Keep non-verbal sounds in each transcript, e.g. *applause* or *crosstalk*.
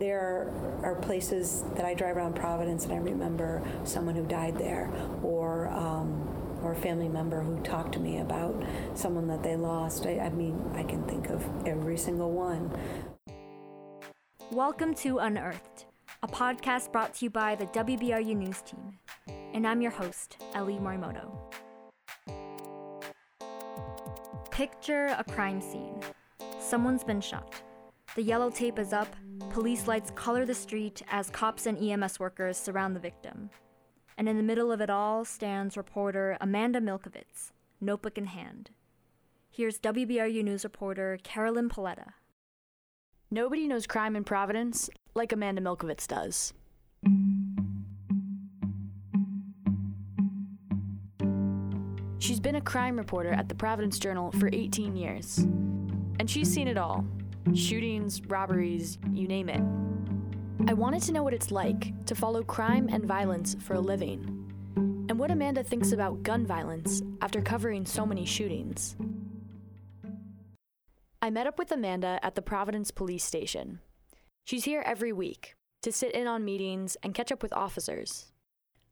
There are places that I drive around Providence and I remember someone who died there, or um, or a family member who talked to me about someone that they lost. I, I mean, I can think of every single one. Welcome to Unearthed, a podcast brought to you by the WBRU News Team. And I'm your host, Ellie Morimoto. Picture a crime scene. Someone's been shot. The yellow tape is up, police lights color the street as cops and EMS workers surround the victim and in the middle of it all stands reporter Amanda Milkovits, notebook in hand. Here's WBRU News reporter Carolyn Paletta. Nobody knows crime in Providence like Amanda Milkovits does. She's been a crime reporter at the Providence Journal for 18 years. And she's seen it all shootings, robberies, you name it. I wanted to know what it's like to follow crime and violence for a living, and what Amanda thinks about gun violence after covering so many shootings. I met up with Amanda at the Providence Police Station. She's here every week to sit in on meetings and catch up with officers.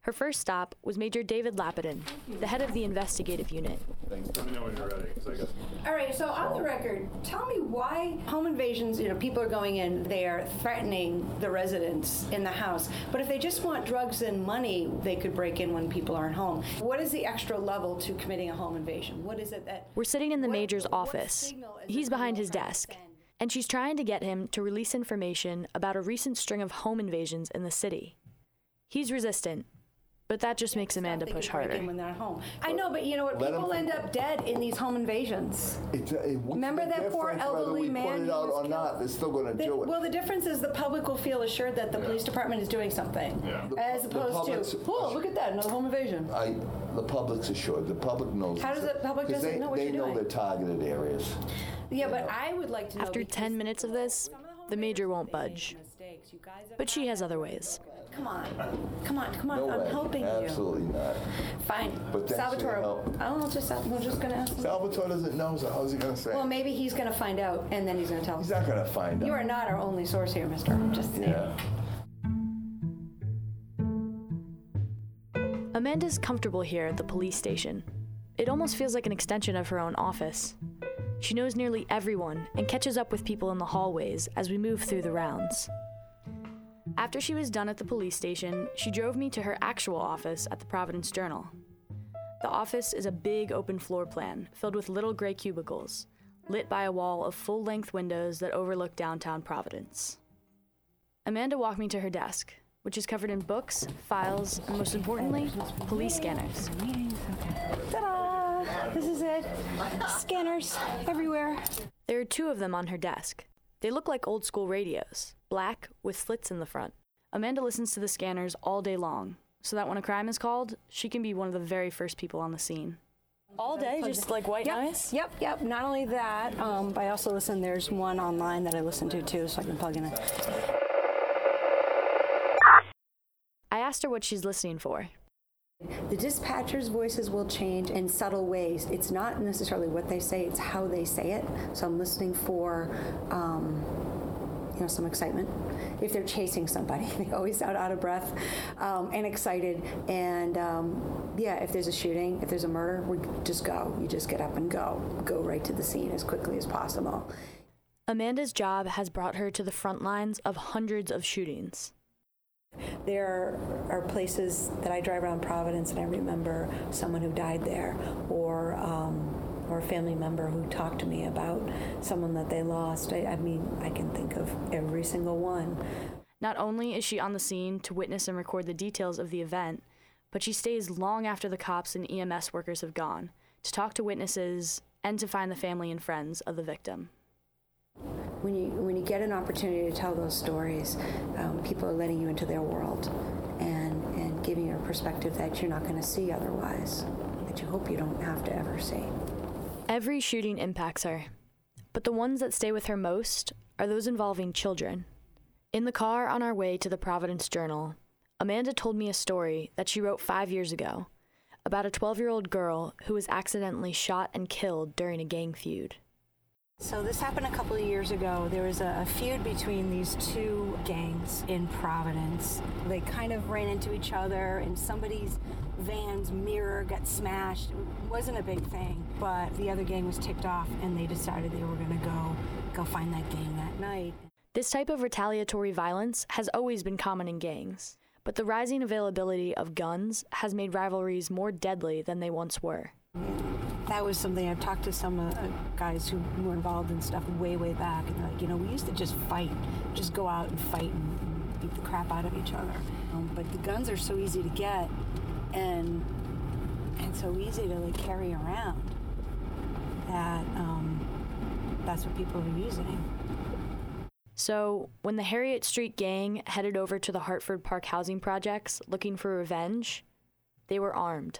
Her first stop was Major David Lapidin, the head of the investigative unit. Thanks. Let me know when you're ready. 'cause I got All right, so on the record, tell me why home invasions, you know, people are going in, they're threatening the residents in the house. But if they just want drugs and money, they could break in when people aren't home. What is the extra level to committing a home invasion? What is it that. We're sitting in the what- major's what office. He's behind his desk, and she's trying to get him to release information about a recent string of home invasions in the city. He's resistant, but that just makes Amanda They push harder. when they're at home. I know, but you know what? Let 'em- People end up dead in these home invasions. It's a- it- what's Remember the that poor difference whether elderly we man put it who out was or killed? not? They're still going to The- do it. well, the difference is the public will feel assured that the police department is doing something, Yeah. The as pu- the opposed public's- to, oh, look at that, another home invasion. I, the public's assured. The public knows. How does the public 'cause doesn't they, know what they you're know doing? their targeted areas. Yeah, but I would like to know. After because 10 minutes of this, some the major won't budge. mistakes. You guys have But she has other ways. Come on, come on, come on. No I'm way. helping you. Absolutely not. Fine. But thanks for your Salvatore. help. I'll just. We're just gonna ask him. Salvatore doesn't know, so how's he going to say? Well, maybe he's gonna find out, and then he's gonna tell us. He's not going to find out. You are not our only source here, Mister. I'm just saying. Yeah. Amanda's comfortable here at the police station. It almost feels like an extension of her own office. She knows nearly everyone and catches up with people in the hallways as we move through the rounds. After she was done at the police station, she drove me to her actual office at the Providence Journal. The office is a big open floor plan filled with little gray cubicles, lit by a wall of full length windows that overlook downtown Providence. Amanda walked me to her desk, which is covered in books, files, and most importantly, police scanners. Ta-da! This is it. Scanners everywhere. There are two of them on her desk. They look like old school radios, black with slits in the front. Amanda listens to the scanners all day long, so that when a crime is called, she can be one of the very first people on the scene. All day, just like white Yep, noise? yep, yep. Not only that, um, but I also listen. There's one online that I listen to too, so I can plug in it. I asked her what she's listening for. The dispatchers' voices will change in subtle ways. It's not necessarily what they say; it's how they say it. So I'm listening for, um, you know, some excitement. If they're chasing somebody, *laughs* they always sound out of breath um, and excited. And um, yeah, if there's a shooting, if there's a murder, we just go. You just get up and go. Go right to the scene as quickly as possible. Amanda's job has brought her to the front lines of hundreds of shootings. There are places that I drive around Providence and I remember someone who died there or um, or a family member who talked to me about someone that they lost. I, I mean, I can think of every single one. Not only is she on the scene to witness and record the details of the event, but she stays long after the cops and EMS workers have gone to talk to witnesses and to find the family and friends of the victim. When you when you get an opportunity to tell those stories, um, people are letting you into their world and and giving you a perspective that you're not going to see otherwise, that you hope you don't have to ever see. Every shooting impacts her, but the ones that stay with her most are those involving children. In the car on our way to the Providence Journal, Amanda told me a story that she wrote five years ago about a 12 year old girl who was accidentally shot and killed during a gang feud. So this happened a couple of years ago. There was a, a, feud between these two gangs in Providence. They kind of ran into each other, and somebody's van's mirror got smashed. It wasn't a big thing, but the other gang was ticked off, and they decided they were going to go go find that gang that night. This type of retaliatory violence has always been common in gangs, but the rising availability of guns has made rivalries more deadly than they once were that was something I've talked to some uh, guys who were involved in stuff way, way back, and like, you know, we used to just fight, just go out and fight and, and beat the crap out of each other. Um, but the guns are so easy to get, and and so easy to like carry around that um, that's what people are using. So, when the Harriet Street gang headed over to the Hartford Park housing projects looking for revenge, they were armed.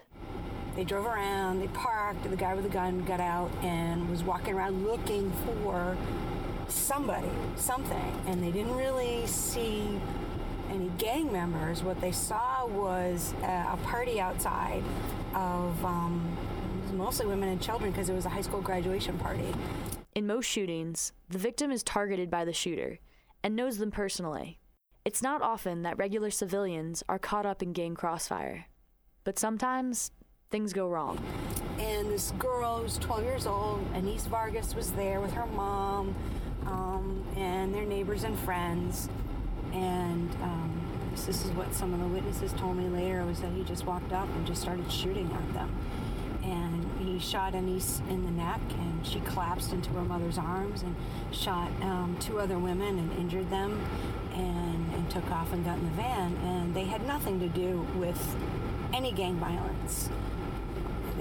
They drove around, they parked, the guy with the gun got out and was walking around looking for somebody, something, and they didn't really see any gang members. What they saw was a, party outside of um, mostly women and children because it was a high school graduation party. In most shootings, the victim is targeted by the shooter and knows them personally. It's not often that regular civilians are caught up in gang crossfire, but sometimes things go wrong. And this girl who's 12 years old, Aynis Vargas, was there with her mom um, and their neighbors and friends. And um, this is what some of the witnesses told me later was that he just walked up and just started shooting at them. And he shot Aynis in the neck, and she collapsed into her mother's arms and shot um, two other women and injured them and, and took off and got in the van. And they had nothing to do with any gang violence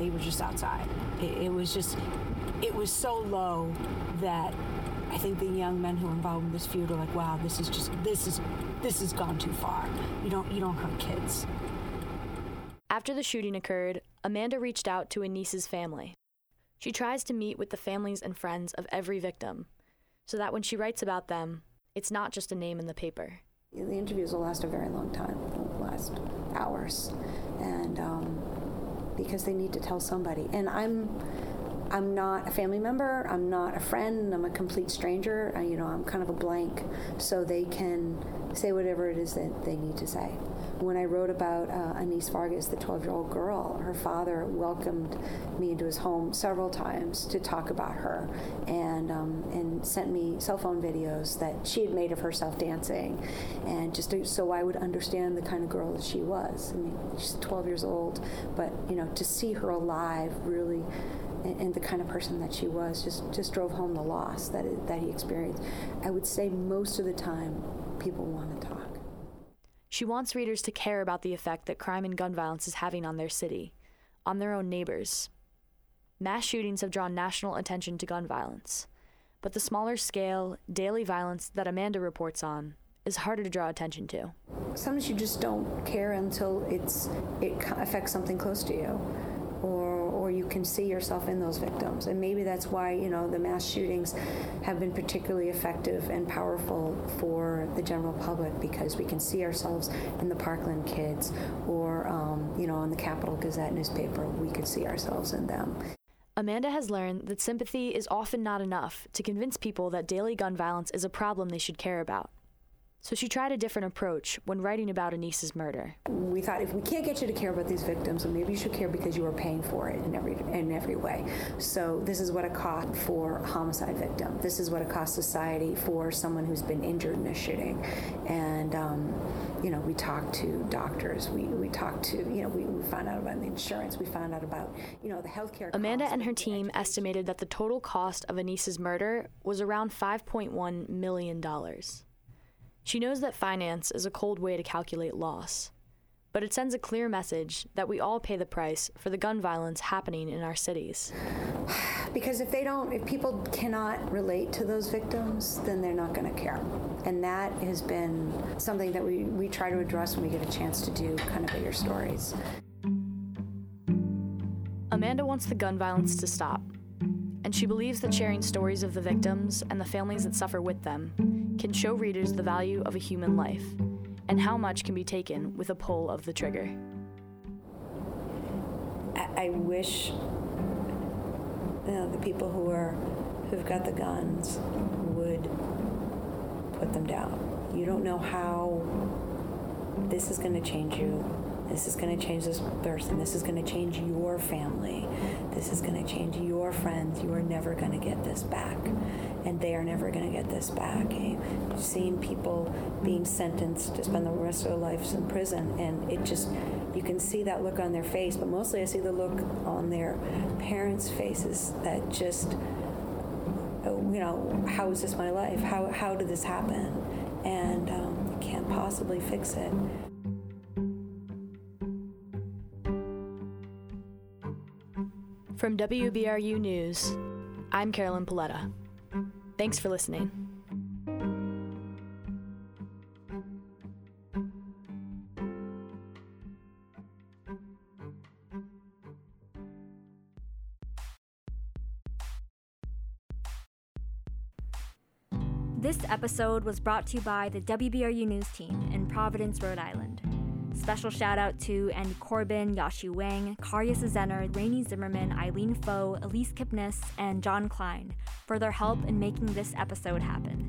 they were just outside. It, it was just, it was so low that I think the young men who were involved in this feud are like, wow, this is just, this is, this has gone too far. You don't, you don't hurt kids. After the shooting occurred, Amanda reached out to Aynis's family. She tries to meet with the families and friends of every victim so that when she writes about them, it's not just a name in the paper. The interviews will last a very long time, last hours. And um, because they need to tell somebody. And I'm I'm not a family member. I'm not a friend. I'm a complete stranger. I, you know, I'm kind of a blank, so they can say whatever it is that they need to say. When I wrote about uh, Aynis Vargas, the 12 year old girl, her father welcomed me into his home several times to talk about her and, um, and sent me cell phone videos that she had made of herself dancing. And just to, so I would understand the kind of girl that she was. I mean, she's 12 years old, but, you know, to see her alive really and, the kind of person that she was just, just drove home the loss that, it, that he experienced. I would say most of the time people want to talk. She wants readers to care about the effect that crime and gun violence is having on their city, on their own neighbors. Mass shootings have drawn national attention to gun violence, but the smaller scale, daily violence that Amanda reports on is harder to draw attention to. Sometimes you just don't care until it's it affects something close to you you can see yourself in those victims. And maybe that's why, you know, the mass shootings have been particularly effective and powerful for the general public because we can see ourselves in the Parkland kids or, um, you know, in the Capital Gazette newspaper, we could see ourselves in them. Amanda has learned that sympathy is often not enough to convince people that daily gun violence is a problem they should care about. So she tried a different approach when writing about Aynis's murder. We thought if we can't get you to care about these victims, then maybe you should care because you are paying for it in every in every way. So this is what it cost for a homicide victim. This is what it costs society for someone who's been injured in a shooting. And um, you know, we talked to doctors. We we talked to you know we, we found out about the insurance. We found out about you know the healthcare. Amanda and her team estimated that the total cost of Aynis's murder was around 5.1 million dollars. She knows that finance is a cold way to calculate loss, but it sends a clear message that we all pay the price for the gun violence happening in our cities. *sighs* Because if they don't, if people cannot relate to those victims, then they're not going to care. And that has been something that we, we try to address when we get a chance to do kind of bigger stories. Amanda wants the gun violence to stop, and she believes that sharing stories of the victims and the families that suffer with them can show readers the value of a human life and how much can be taken with a pull of the trigger. I, wish you know, the people who are who've got the guns would put them down. You don't know how this is going to change you. This is going to change this person. This is going to change your family. This is going to change your friends. You are never going to get this back. And they are never going to get this back. Seen people being sentenced to spend the rest of their lives in prison, and it just, you can see that look on their face, but mostly I see the look on their parents' faces that just, oh, you know, how is this my life? How, how did this happen? And um, can't possibly fix it. From WBRU News, I'm Carolyn Paletta. Thanks for listening. This episode was brought to you by the WBRU News team in Providence, Rhode Island. Special shout out to Andy Corbin, Yashi Wang, Karya Zener, Rainey Zimmerman, Eileen Foe, Elise Kipnis, and John Klein for their help in making this episode happen.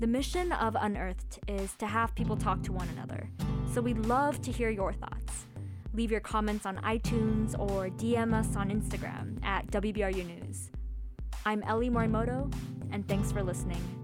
The mission of Unearthed is to have people talk to one another, so we'd love to hear your thoughts. Leave your comments on iTunes or DM us on Instagram at WBRU News. I'm Ellie Morimoto, and thanks for listening